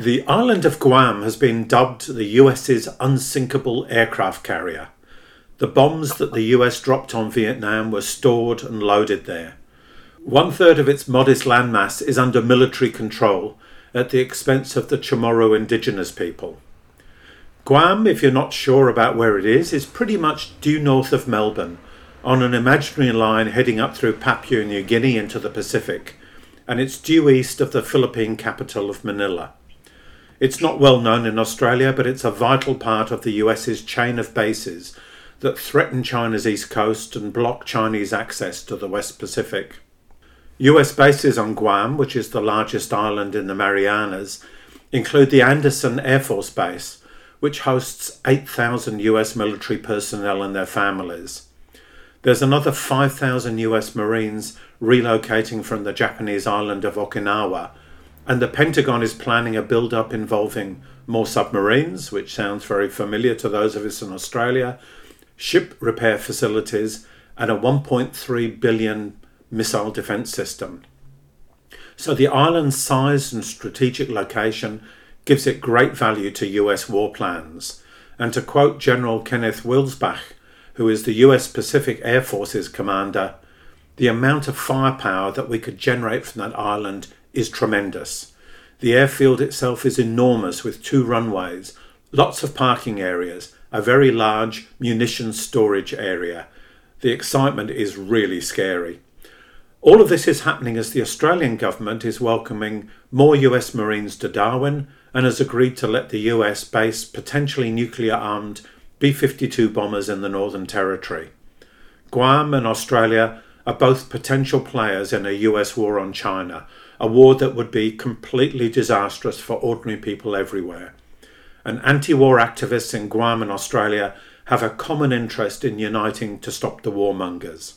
The island of Guam has been dubbed the US's unsinkable aircraft carrier. The bombs that the US dropped on Vietnam were stored and loaded there. One third of its modest landmass is under military control at the expense of the Chamorro indigenous people. Guam, if you're not sure about where it is, is pretty much due north of Melbourne, on an imaginary line heading up through Papua New Guinea into the Pacific, and it's due east of the Philippine capital of Manila. It's not well known in Australia, but it's a vital part of the US's chain of bases that threaten China's east coast and block Chinese access to the West Pacific. US bases on Guam, which is the largest island in the Marianas, include the Andersen Air Force Base, which hosts 8,000 US military personnel and their families. There's another 5,000 US Marines relocating from the Japanese island of Okinawa, and the Pentagon is planning a build up involving more submarines, which sounds very familiar to those of us in Australia, ship repair facilities, and a 1.3 billion missile defense system. So the island's size and strategic location gives it great value to US war plans. And to quote General Kenneth Wilsbach, who is the US Pacific Air Force's commander, the amount of firepower that we could generate from that island is tremendous. The airfield itself is enormous with two runways, lots of parking areas, a very large munitions storage area. The excitement is really scary. All of this is happening as the Australian government is welcoming more US Marines to Darwin and has agreed to let the US base potentially nuclear armed B 52 bombers in the Northern Territory. Guam and Australia are both potential players in a US war on China, a war that would be completely disastrous for ordinary people everywhere. And anti war activists in Guam and Australia have a common interest in uniting to stop the warmongers.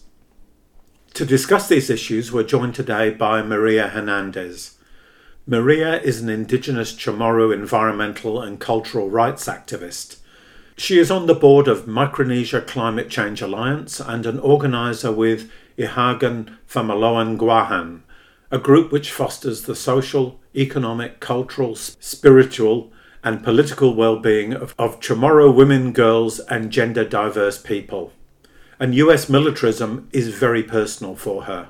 To discuss these issues, we're joined today by Maria Hernandez. Maria is an Indigenous Chamorro environmental and cultural rights activist. She is on the board of Micronesia Climate Change Alliance and an organiser with Ihagan Famaloan Guahan, a group which fosters the social, economic, cultural, spiritual, and political well-being of, of Chamorro women, girls, and gender diverse people and US militarism is very personal for her.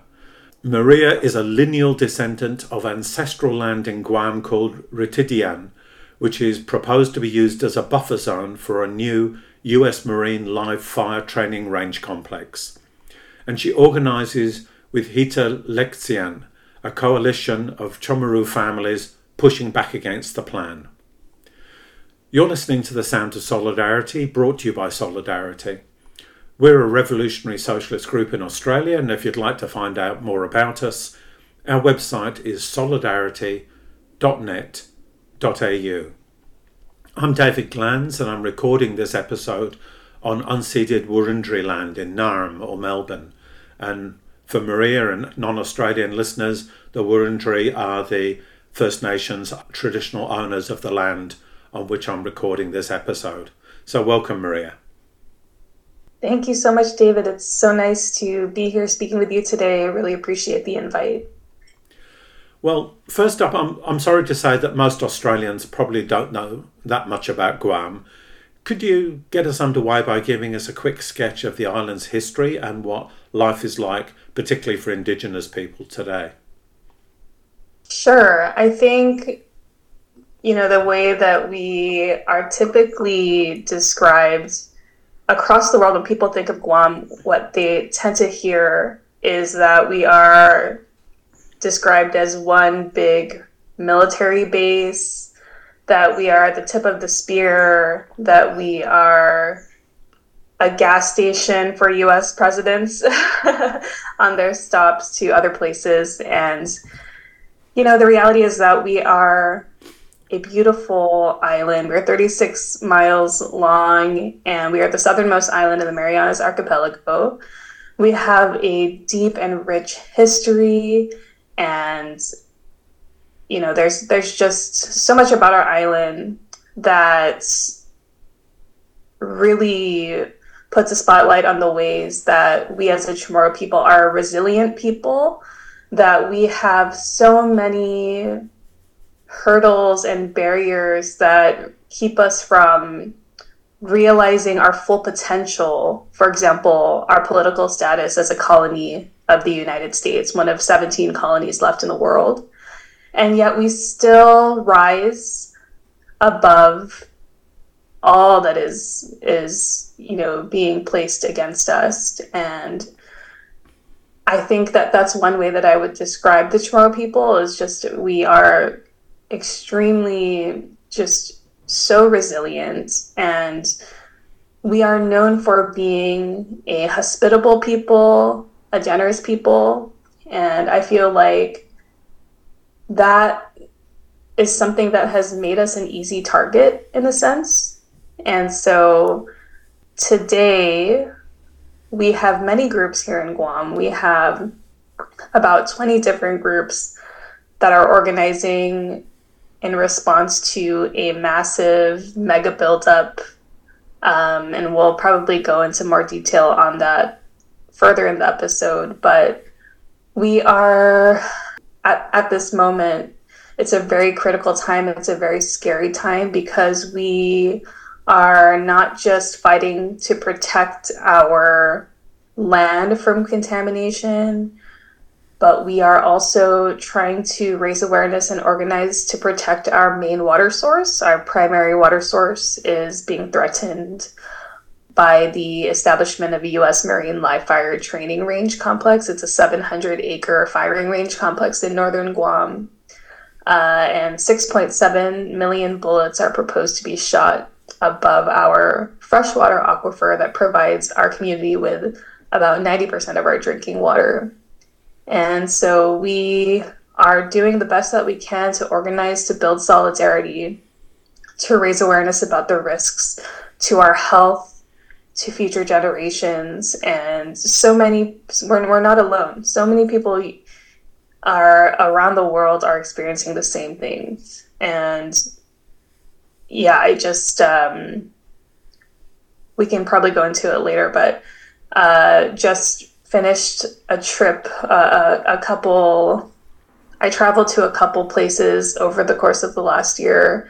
Maria is a lineal descendant of ancestral land in Guam called Ritidian, which is proposed to be used as a buffer zone for a new US Marine live fire training range complex. And she organises with Hita Litekyan, a coalition of Chamorro families pushing back against the plan. You're listening to The Sound of Solidarity, brought to you by Solidarity. We're a revolutionary socialist group in Australia, and if you'd like to find out more about us, our website is solidarity.net.au. I'm David Glanz, and I'm recording this episode on unceded Wurundjeri land in Naarm or Melbourne. And for Maria and non Australian listeners, the Wurundjeri are the First Nations traditional owners of the land on which I'm recording this episode. So, welcome, Maria. Thank you so much, David. It's so nice to be here speaking with you today. I really appreciate the invite. Well, first up, I'm, I'm sorry to say that most Australians probably don't know that much about Guam. Could you get us underway by giving us a quick sketch of the island's history and what life is like, particularly for Indigenous people today? Sure. I think, you know, the way that we are typically described across the world, when people think of Guam, what they tend to hear is that we are described as one big military base, that we are at the tip of the spear, that we are a gas station for US presidents on their stops to other places. And, you know, the reality is that we are a beautiful island. We're 36 miles long and we are the southernmost island in the Marianas Archipelago. We have a deep and rich history and you know there's there's just so much about our island that really puts a spotlight on the ways that we as the Chamorro people are resilient people, that we have so many hurdles and barriers that keep us from realizing our full potential. For example, our political status as a colony of the United States, one of 17 colonies left in the world. And yet we still rise above all that is is you know being placed against us. And i think that that's one way that i would describe the chamorro people is just we are extremely just so resilient. And we are known for being a hospitable people, a generous people, and I feel like that is something that has made us an easy target in a sense. And so today we have many groups here in Guam. We have about 20 different groups that are organizing in response to a massive mega buildup. Um, and we'll probably go into more detail on that further in the episode. But we are at, at this moment, it's a very critical time. It's a very scary time because we are not just fighting to protect our land from contamination, but we are also trying to raise awareness and organize to protect our main water source. Our primary water source is being threatened by the establishment of a U.S. Marine live fire training range complex. It's a 700 acre firing range complex in northern Guam. Uh, and 6.7 million bullets are proposed to be shot above our freshwater aquifer that provides our community with about 90% of our drinking water. And so we are doing the best that we can to organize to build solidarity, to raise awareness about the risks to our health, to future generations. And so many, we're, we're not alone. So many people are around the world are experiencing the same things. And yeah, I just, um, we can probably go into it later, but uh, just finished a trip, uh, a couple. I traveled to a couple places over the course of the last year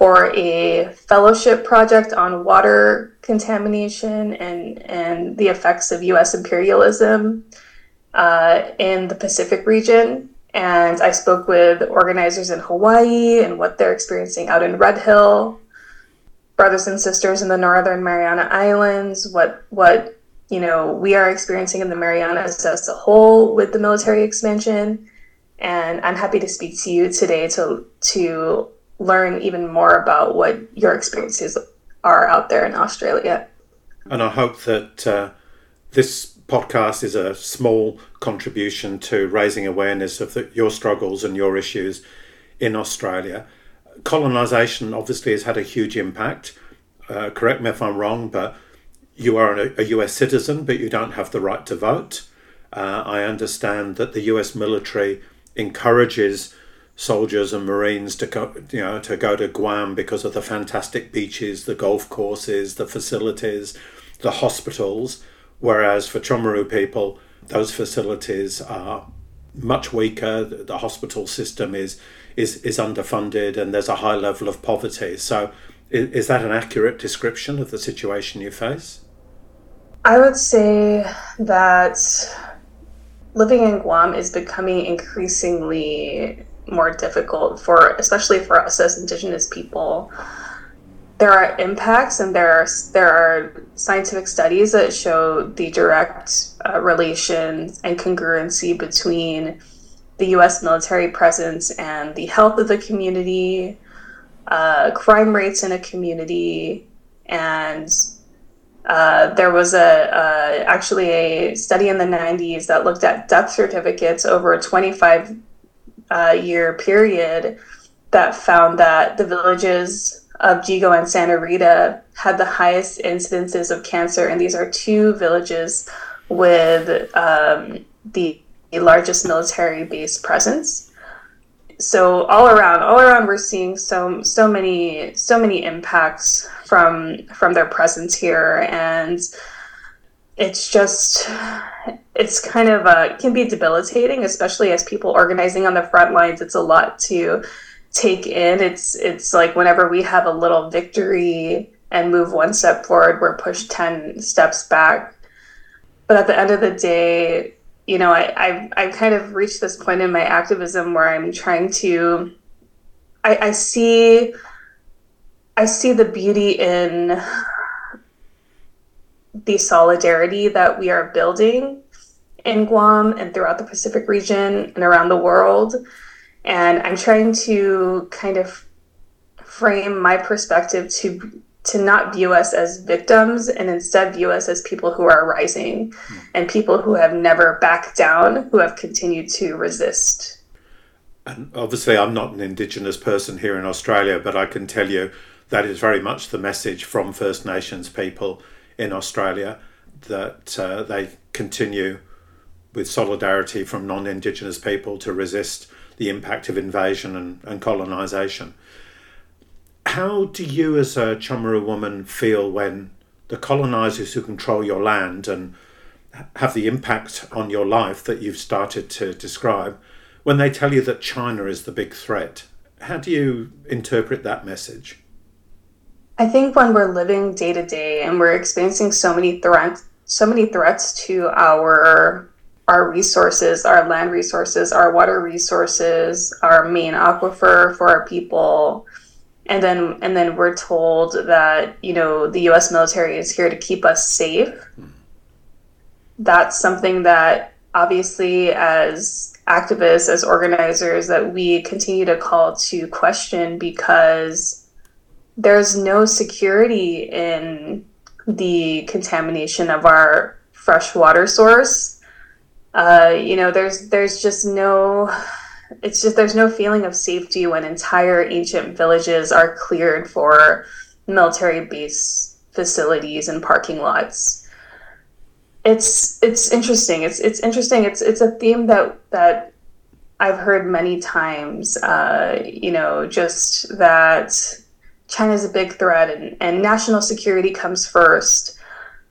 for a fellowship project on water contamination and, and the effects of US imperialism uh, in the Pacific region. And I spoke with organizers in Hawaii and what they're experiencing out in Red Hill, brothers and sisters in the Northern Mariana Islands, what, what you know, we are experiencing in the Marianas as a whole with the military expansion. And I'm happy to speak to you today to to learn even more about what your experiences are out there in Australia. And I hope that uh, this podcast is a small contribution to raising awareness of the, your struggles and your issues in Australia. Colonisation obviously has had a huge impact. Uh, correct me if I'm wrong, but you are a, US citizen, but you don't have the right to vote. Uh, I understand that the US military encourages soldiers and Marines to go, you know, to go to Guam because of the fantastic beaches, the golf courses, the facilities, the hospitals. Whereas for Chamorro people, those facilities are much weaker. The hospital system is is is underfunded, and there's a high level of poverty. So, is, is that an accurate description of the situation you face? I would say that living in Guam is becoming increasingly more difficult for, especially for us as Indigenous people. There are impacts, and there are there are scientific studies that show the direct uh, relations and congruency between the U.S. military presence and the health of the community, uh, crime rates in a community, and uh, there was a uh, actually a study in the 90s that looked at death certificates over a 25 uh, year period that found that the villages of Yigo and Santa Rita had the highest incidences of cancer, and these are two villages with um, the largest military base presence. So all around all around we're seeing so so many so many impacts from from their presence here and it's just it's kind of uh, can be debilitating especially as people organizing on the front lines it's a lot to take in. It's it's like whenever we have a little victory and move one step forward, we're pushed ten steps back. But at the end of the day, you know, I, I've I've kind of reached this point in my activism where I'm trying to I, I see I see the beauty in the solidarity that we are building in Guam and throughout the Pacific region and around the world. And I'm trying to kind of frame my perspective to to not view us as victims and instead view us as people who are rising mm. and people who have never backed down, who have continued to resist. And obviously, I'm not an Indigenous person here in Australia, but I can tell you that is very much the message from First Nations people in Australia that uh, they continue with solidarity from non Indigenous people to resist the impact of invasion and, and colonisation. How do you, as a Chamorro woman, feel when the colonisers who control your land and have the impact on your life that you've started to describe, when they tell you that China is the big threat? How do you interpret that message? I think when we're living day to day and we're experiencing so many threats, so many threats to our our resources, our land resources, our water resources, our main aquifer for our people, and then and then we're told that you know the U.S. military is here to keep us safe. That's something that obviously, as activists, as organizers, that we continue to call to question because there's no security in the contamination of our fresh water source. Uh, you know, there's there's just no it's just there's no feeling of safety when entire ancient villages are cleared for military base facilities and parking lots. It's it's interesting. It's it's interesting. It's it's a theme that that I've heard many times. Uh, you know, just that China's a big threat and, and national security comes first.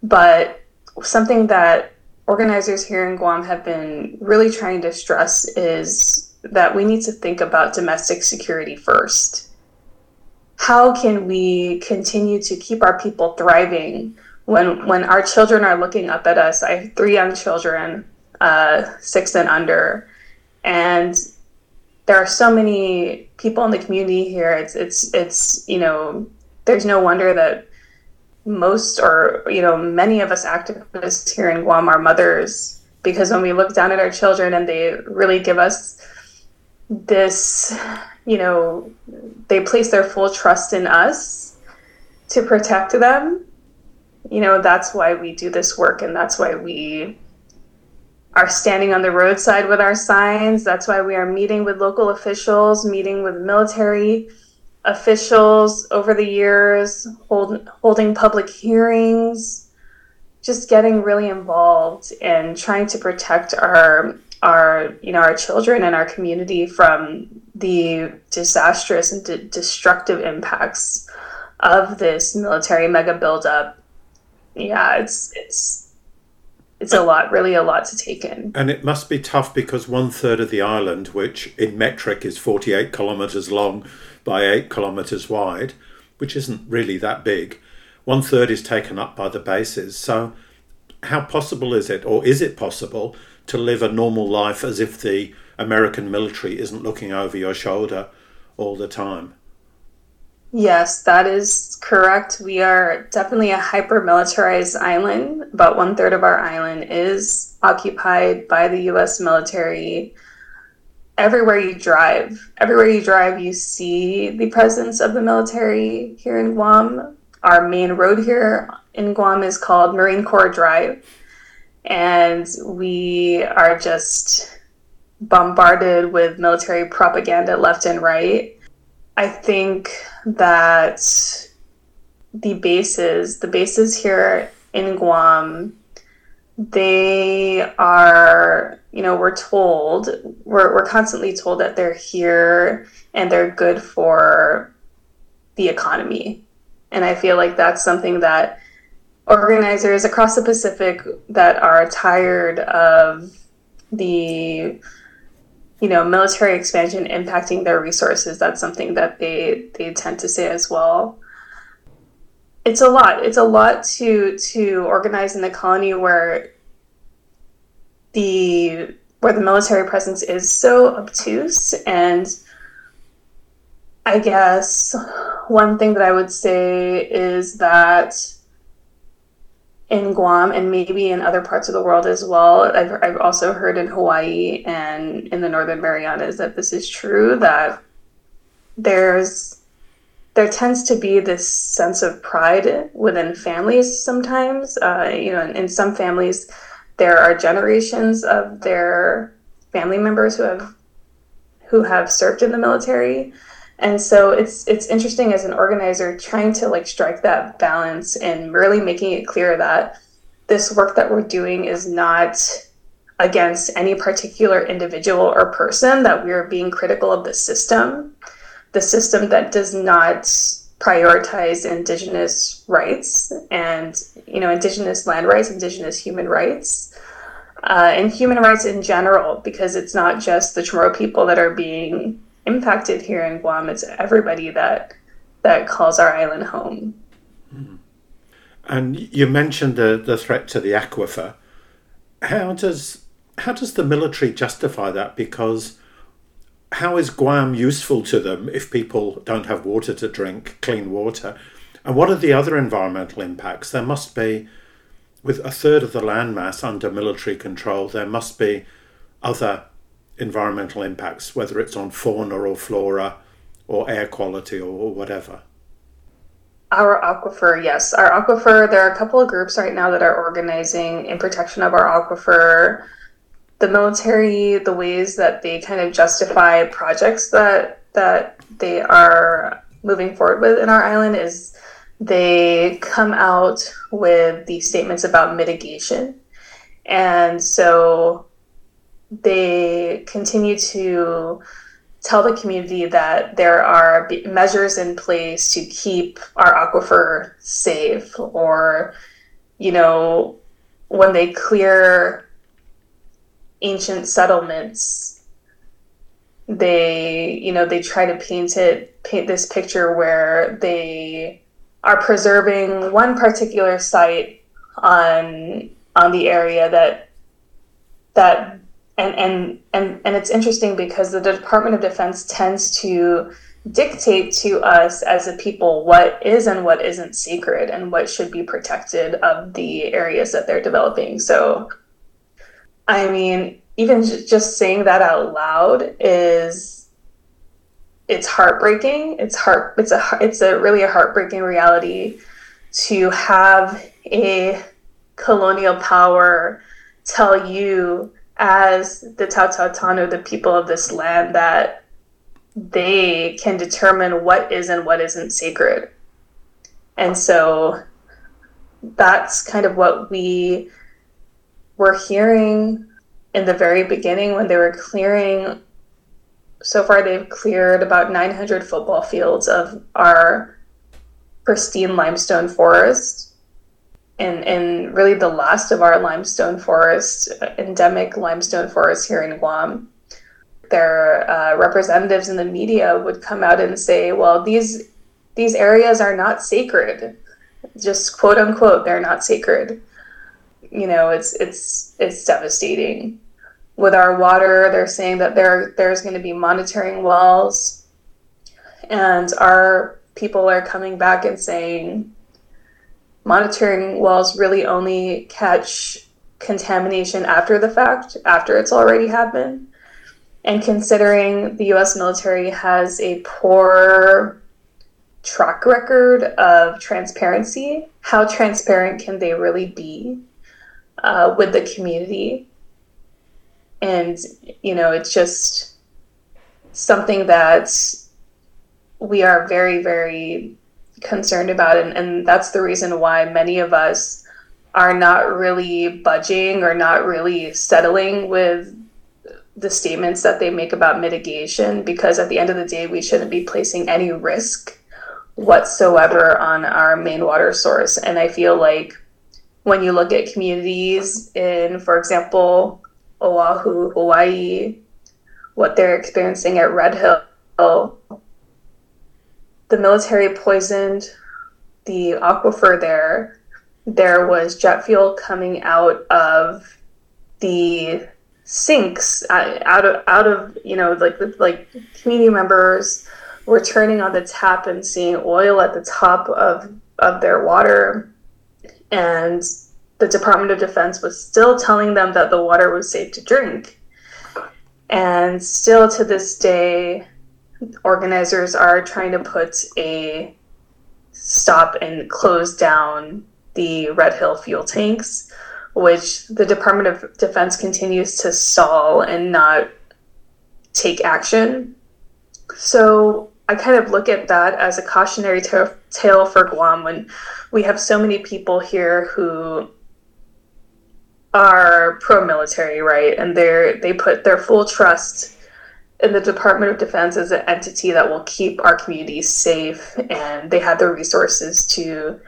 But something that organizers here in Guam have been really trying to stress is that we need to think about domestic security first. How can we continue to keep our people thriving when when our children are looking up at us? I have three young children, uh, six and under, and there are so many people in the community here. It's it's it's you know there's no wonder that most or you know many of us activists here in Guam are mothers because when we look down at our children and they really give us this you know they place their full trust in us to protect them you know that's why we do this work and that's why we are standing on the roadside with our signs. That's why we are meeting with local officials, meeting with military officials over the years, hold, holding public hearings, just getting really involved in trying to protect our our you know our children and our community from the disastrous and de- destructive impacts of this military mega buildup. Yeah, it's it's it's a lot, really a lot to take in. And it must be tough because one third of the island, which in metric is 48 kilometres long by 8 kilometres wide, which isn't really that big, one third is taken up by the bases. So, how possible is it, or is it possible, to live a normal life as if the American military isn't looking over your shoulder all the time? Yes, that is correct. We are definitely a hyper militarized island. About one third of our island is occupied by the US military. Everywhere you drive, everywhere you drive, you see the presence of the military here in Guam. Our main road here in Guam is called Marine Corps Drive. And we are just bombarded with military propaganda left and right I think that the bases, the bases here in Guam, they are, you know, we're told, we're, we're constantly told that they're here and they're good for the economy. And I feel like that's something that organizers across the Pacific that are tired of the you know, military expansion impacting their resources. That's something that they they tend to say as well. It's a lot. It's a lot to to organize in the colony where the where the military presence is so obtuse and I guess one thing that I would say is that in Guam and maybe in other parts of the world as well. I've, I've also heard in Hawaii and in the Northern Marianas that this is true that there's there tends to be this sense of pride within families sometimes. Uh, you know, in, in some families, there are generations of their family members who have who have served in the military and so it's it's interesting as an organizer trying to like strike that balance and really making it clear that this work that we're doing is not against any particular individual or person that we're being critical of the system the system that does not prioritize indigenous rights and you know indigenous land rights indigenous human rights uh, and human rights in general because it's not just the Chamorro people that are being impacted here in Guam. It's everybody that that calls our island home. Mm-hmm. And you mentioned the, the threat to the aquifer. How does how does the military justify that? Because how is Guam useful to them if people don't have water to drink, clean water? And what are the other environmental impacts? There must be, with a third of the landmass under military control, there must be other environmental impacts, whether it's on fauna or flora or air quality or, whatever? Our aquifer, yes. Our aquifer, there are a couple of groups right now that are organizing in protection of our aquifer. The military, the ways that they kind of justify projects that that they are moving forward with in our island is they come out with these statements about mitigation. And so they continue to tell the community that there are measures in place to keep our aquifer safe or you know when they clear ancient settlements they you know they try to paint it paint this picture where they are preserving one particular site on on the area that that and and and and it's interesting because the Department of Defense tends to dictate to us as a people what is and what isn't sacred and what should be protected of the areas that they're developing. So, I mean, even just saying that out loud is it's heartbreaking. It's heart. It's a it's a really a heartbreaking reality to have a colonial power tell you as the Taotao Tano', the people of this land, that they can determine what is and what isn't sacred. And so that's kind of what we were hearing in the very beginning when they were clearing. So far, they've cleared about 900 football fields of our pristine limestone forest and and really the last of our limestone forests, endemic limestone forests here in Guam. Their uh, representatives in the media would come out and say, "Well, these these areas are not sacred." Just quote unquote, they're not sacred. You know, it's it's it's devastating. With our water, they're saying that there there's going to be monitoring wells, and our people are coming back and saying monitoring wells really only catch contamination after the fact, after it's already happened. And considering the US military has a poor track record of transparency, how transparent can they really be uh, with the community? And, you know, it's just something that we are very, very concerned about and, and that's the reason why many of us are not really budging or not really settling with the statements that they make about mitigation because at the end of the day we shouldn't be placing any risk whatsoever on our main water source and i feel like when you look at communities in for example oahu hawaii what they're experiencing at Red Hill. The military poisoned the aquifer there. There was jet fuel coming out of the sinks uh, out of out of you know like like community members were turning on the tap and seeing oil at the top of of their water and the Department of Defense was still telling them that the water was safe to drink. And still to this day, organizers are trying to put a stop and close down the Red Hill fuel tanks, which the Department of Defense continues to stall and not take action. So I kind of look at that as a cautionary tale for Guam when we have so many people here who are pro-military, right? And they're they put their full trust in the Department of Defense is an entity that will keep our communities safe, and they have the resources to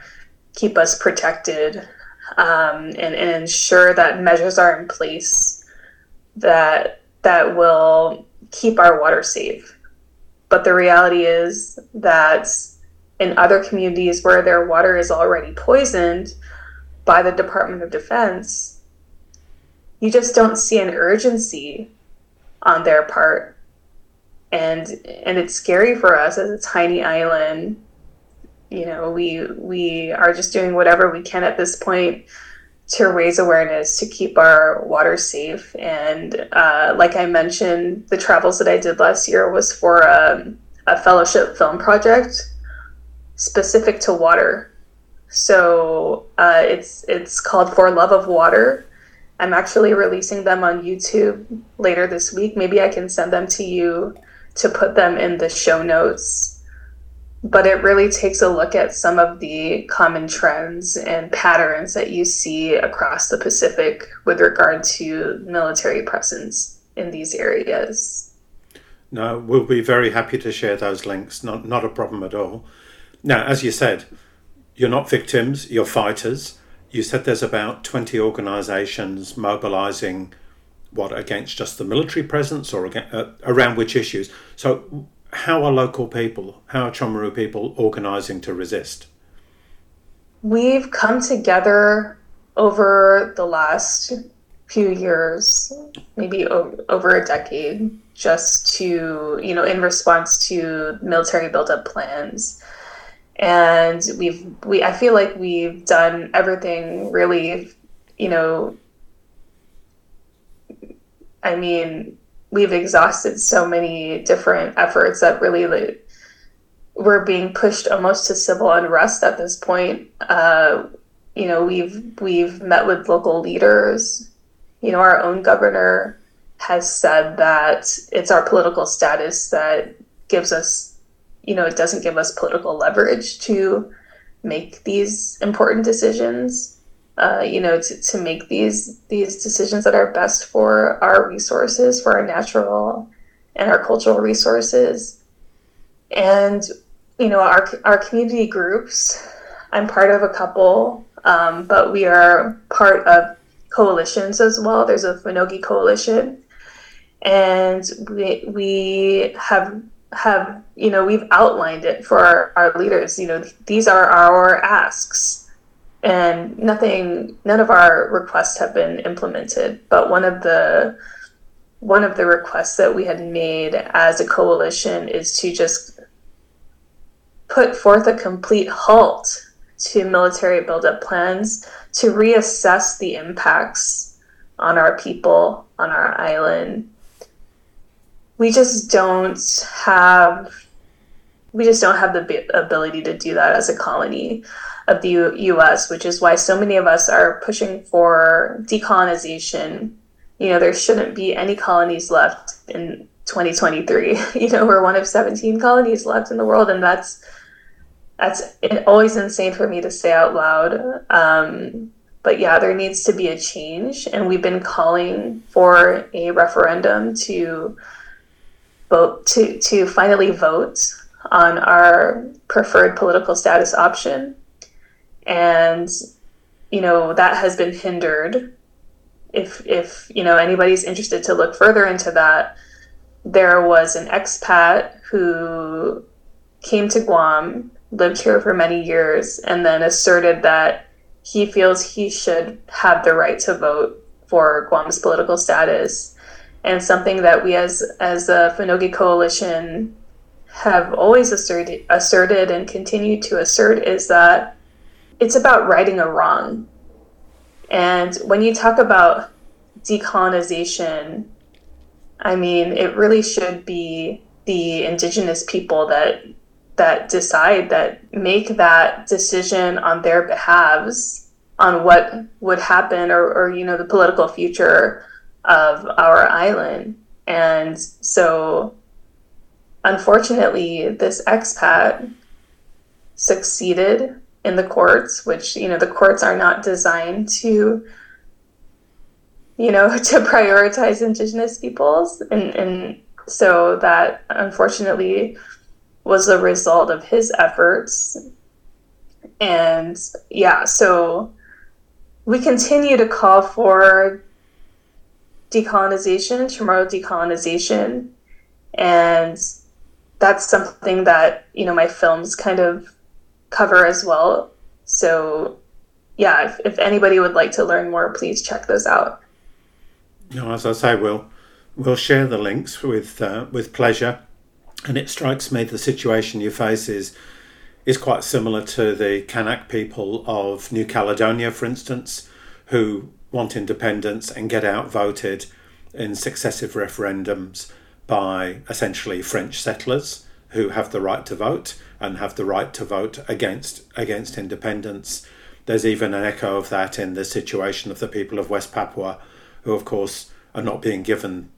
keep us protected um, and, and ensure that measures are in place that that will keep our water safe. But the reality is that in other communities where their water is already poisoned by the Department of Defense, you just don't see an urgency on their part. And and it's scary for us as a tiny island. You know, we we are just doing whatever we can at this point to raise awareness to keep our water safe. And uh, like I mentioned, the travels that I did last year was for um, a fellowship film project specific to water. So uh, it's it's called For Love of Water. I'm actually releasing them on YouTube later this week. Maybe I can send them to you to put them in the show notes but it really takes a look at some of the common trends and patterns that you see across the Pacific with regard to military presence in these areas. No, we'll be very happy to share those links. Not not a problem at all. Now, as you said, you're not victims, you're fighters. You said there's about 20 organizations mobilizing what against just the military presence or against, uh, around which issues. So how are local people, how are Chamorro people organising to resist? We've come together over the last few years, maybe over a decade, just to, you know, in response to military buildup plans. And we've, we, I feel like we've done everything really, you know, I mean, we've exhausted so many different efforts that really like, we're being pushed almost to civil unrest at this point. Uh, you know, we've we've met with local leaders. You know, our own governor has said that it's our political status that gives us, you know, it doesn't give us political leverage to make these important decisions uh, you know, to, to make these these decisions that are best for our resources, for our natural and our cultural resources. And you know, our our community groups. I'm part of a couple, um, but we are part of coalitions as well. There's a Fanohge coalition, and we we have have you know we've outlined it for our, our leaders. You know, these are our asks and nothing none of our requests have been implemented but one of the one of the requests that we had made as a coalition is to just put forth a complete halt to military buildup plans to reassess the impacts on our people on our island. We just don't have we just don't have the ability to do that as a colony of the US, which is why so many of us are pushing for decolonization. You know, there shouldn't be any colonies left in 2023. You know, we're one of 17 colonies left in the world, and that's that's always insane for me to say out loud. Um, but yeah, there needs to be a change, and we've been calling for a referendum to vote to to finally vote on our preferred political status option. And, you know, that has been hindered. If, if you know anybody's interested to look further into that, there was an expat who came to Guam, lived here for many years, and then asserted that he feels he should have the right to vote for Guam's political status. And something that we as as a Fanohge coalition have always asserted asserted and continue to assert is that it's about righting a wrong. And when you talk about decolonization, I mean, it really should be the indigenous people that that decide that make that decision on their behalves on what would happen or, or you know the political future of our island and so unfortunately this expat succeeded in the courts which you know the courts are not designed to you know to prioritize indigenous peoples and and so that unfortunately was a result of his efforts. And yeah, so we continue to call for decolonization, Chamorro decolonization. And that's something that, you know, my films kind of cover as well. So yeah, if, if anybody would like to learn more, please check those out. No, as I say, we'll we'll share the links with uh, with pleasure and it strikes me the situation you face is is quite similar to the Kanak people of New Caledonia, for instance, who want independence and get outvoted in successive referendums by essentially French settlers who have the right to vote and have the right to vote against against independence. There's even an echo of that in the situation of the people of West Papua, who of course are not being given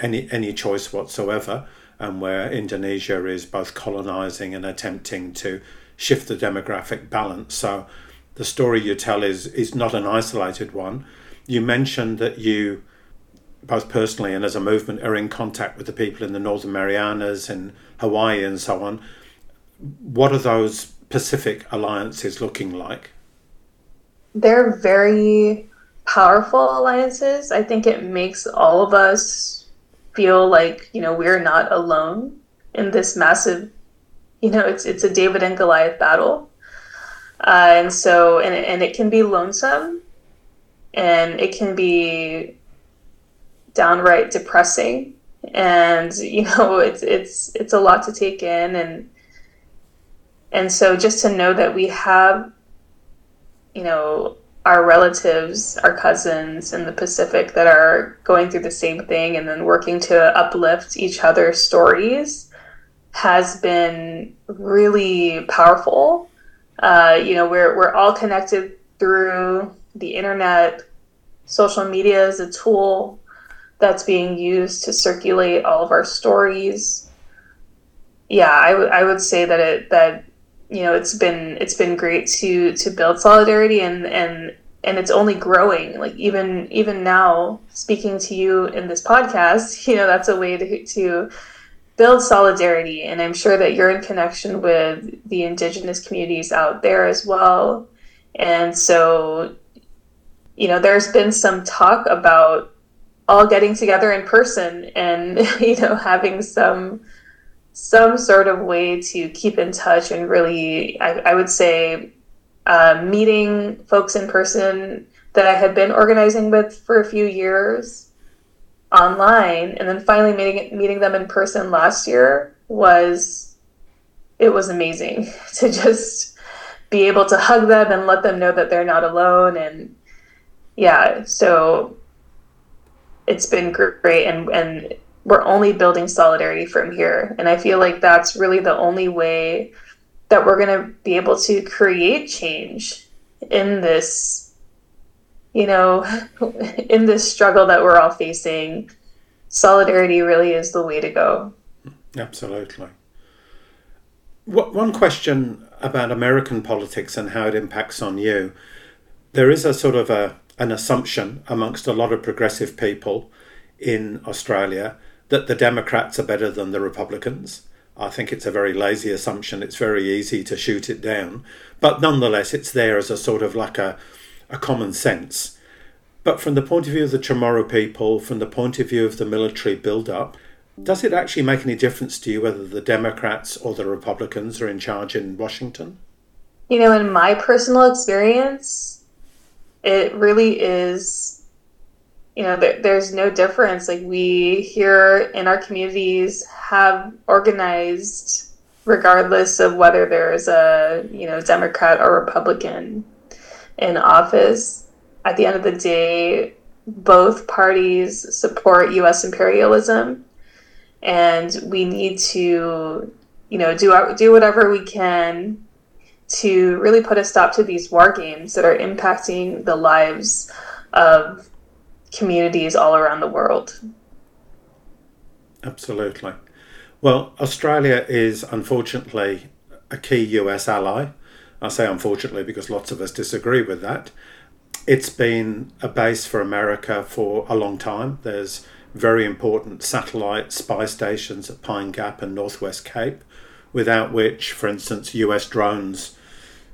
any any choice whatsoever and where Indonesia is both colonizing and attempting to shift the demographic balance. So the story you tell is is not an isolated one. You mentioned that you both personally and as a movement are in contact with the people in the Northern Marianas and Hawaii and so on. What are those Pacific alliances looking like? They're very powerful alliances. I think it makes all of us feel like you know we're not alone in this massive you know it's it's a david and goliath battle uh, and so and, and it can be lonesome and it can be downright depressing and you know it's it's it's a lot to take in and and so just to know that we have you know our relatives, our cousins in the Pacific that are going through the same thing and then working to uplift each other's stories has been really powerful. Uh, you know, we're, we're all connected through the internet. Social media is a tool that's being used to circulate all of our stories. Yeah, I, w- I would say that it that you know it's been it's been great to to build solidarity and and and it's only growing. Like even even now speaking to you in this podcast you know that's a way to to build solidarity. And i'm sure that you're in connection with the indigenous communities out there as well. And so you know there's been some talk about all getting together in person and you know having some some sort of way to keep in touch and really, I, I would say, uh, meeting folks in person that I had been organizing with for a few years online, and then finally meeting meeting them in person last year was it was amazing to just be able to hug them and let them know that they're not alone and yeah so it's been great and and we're only building solidarity from here. And I feel like that's really the only way that we're going to be able to create change in this, you know, in this struggle that we're all facing. Solidarity really is the way to go. Absolutely. One question about American politics and how it impacts on you. There is a sort of a, an assumption amongst a lot of progressive people in Australia that the Democrats are better than the Republicans. I think it's a very lazy assumption. It's very easy to shoot it down. But nonetheless, it's there as a sort of like a, a common sense. But from the point of view of the Chamorro people, from the point of view of the military build-up, Does it actually make any difference to you whether the Democrats or the Republicans are in charge in Washington? You know, in my personal experience, it really is, you know, there, there's no difference. Like, we here in our communities have organized regardless of whether there's a, you know, Democrat or Republican in office. At the end of the day, both parties support US imperialism and we need to you know do do whatever we can to really put a stop to these war games that are impacting the lives of communities all around the world. Absolutely. Well, Australia is unfortunately a key US ally. I say unfortunately because lots of us disagree with that. It's been a base for America for a long time. There's very important satellite spy stations at Pine Gap and Northwest Cape, without which, for instance, US drones,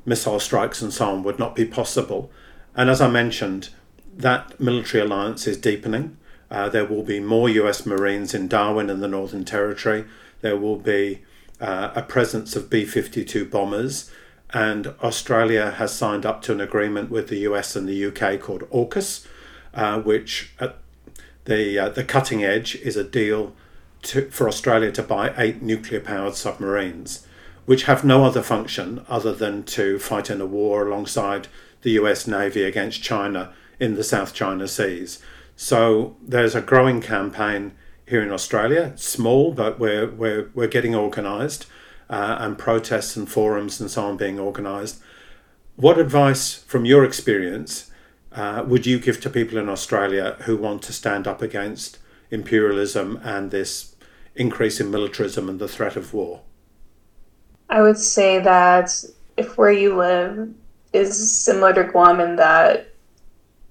missile strikes, and so on would not be possible. And as I mentioned, that military alliance is deepening. Uh, there will be more US Marines in Darwin and the Northern Territory. There will be uh, a presence of B 52 bombers. And Australia has signed up to an agreement with the US and the UK called AUKUS, uh, which at the uh, the cutting edge is a deal to, for Australia to buy eight nuclear powered submarines, which have no other function other than to fight in a war alongside the US Navy against China in the South China Seas. So there's a growing campaign here in Australia, small, but we're, we're, we're getting organised, uh, and protests and forums and so on being organised. What advice from your experience uh, would you give to people in Australia who want to stand up against imperialism and this increase in militarism and the threat of war? I would say that if where you live is similar to Guam in that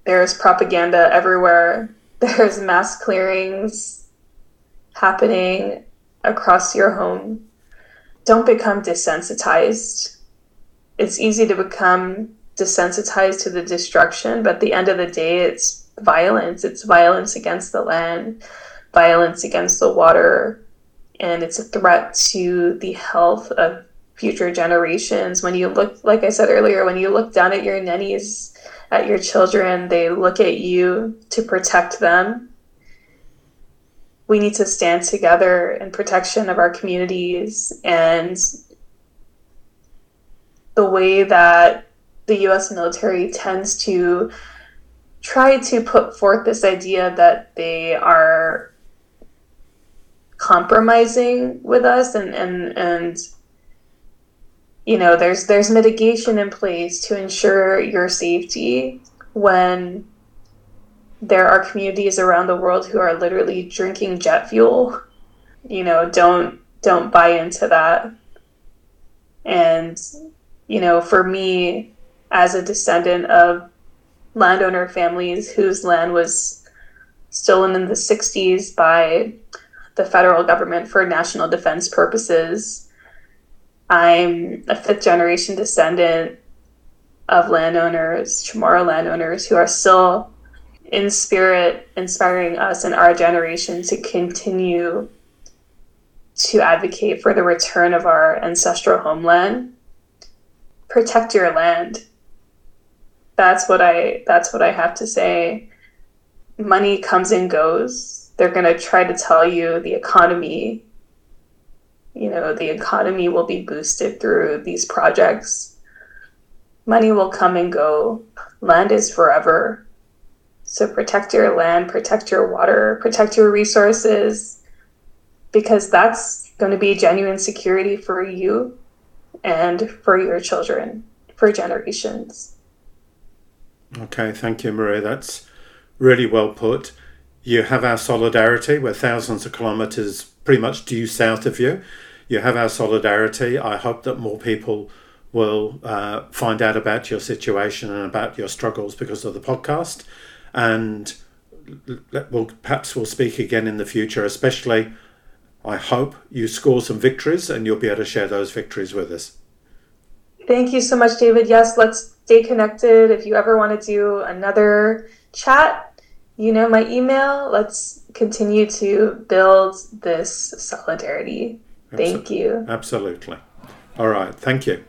there's propaganda everywhere, there's mass clearings happening across your home, don't become desensitized. It's easy to become desensitized to the destruction, but at the end of the day, it's violence. It's violence against the land, violence against the water, and it's a threat to the health of future generations. When you look, like I said earlier, when you look down at your nannies, at your children, they look at you to protect them. We need to stand together in protection of our communities and the way that the US military tends to try to put forth this idea that they are compromising with us and and and you know there's there's mitigation in place to ensure your safety when there are communities around the world who are literally drinking jet fuel. You know don't don't buy into that. And you know for me as a descendant of landowner families whose land was stolen in the 60s by the federal government for national defense purposes. I'm a fifth generation descendant of landowners, Chamorro landowners, who are still in spirit inspiring us and our generation to continue to advocate for the return of our ancestral homeland. Protect your land that's what I that's what I have to say. Money comes and goes. They're going to try to tell you the economy you know, the economy will be boosted through these projects. Money will come and go. Land is forever. So protect your land, protect your water, protect your resources because that's going to be genuine security for you and for your children for generations. Okay, thank you, Maria. That's really well put. You have our solidarity. We're thousands of kilometres pretty much due south of you. You have our solidarity. I hope that more people will uh, find out about your situation and about your struggles because of the podcast. And we'll, perhaps we'll speak again in the future, especially. I hope you score some victories and you'll be able to share those victories with us. Thank you so much, David. Yes, let's stay connected. If you ever want to do another chat, you know my email. Let's continue to build this solidarity. Thank you. Absolutely. All right. Thank you.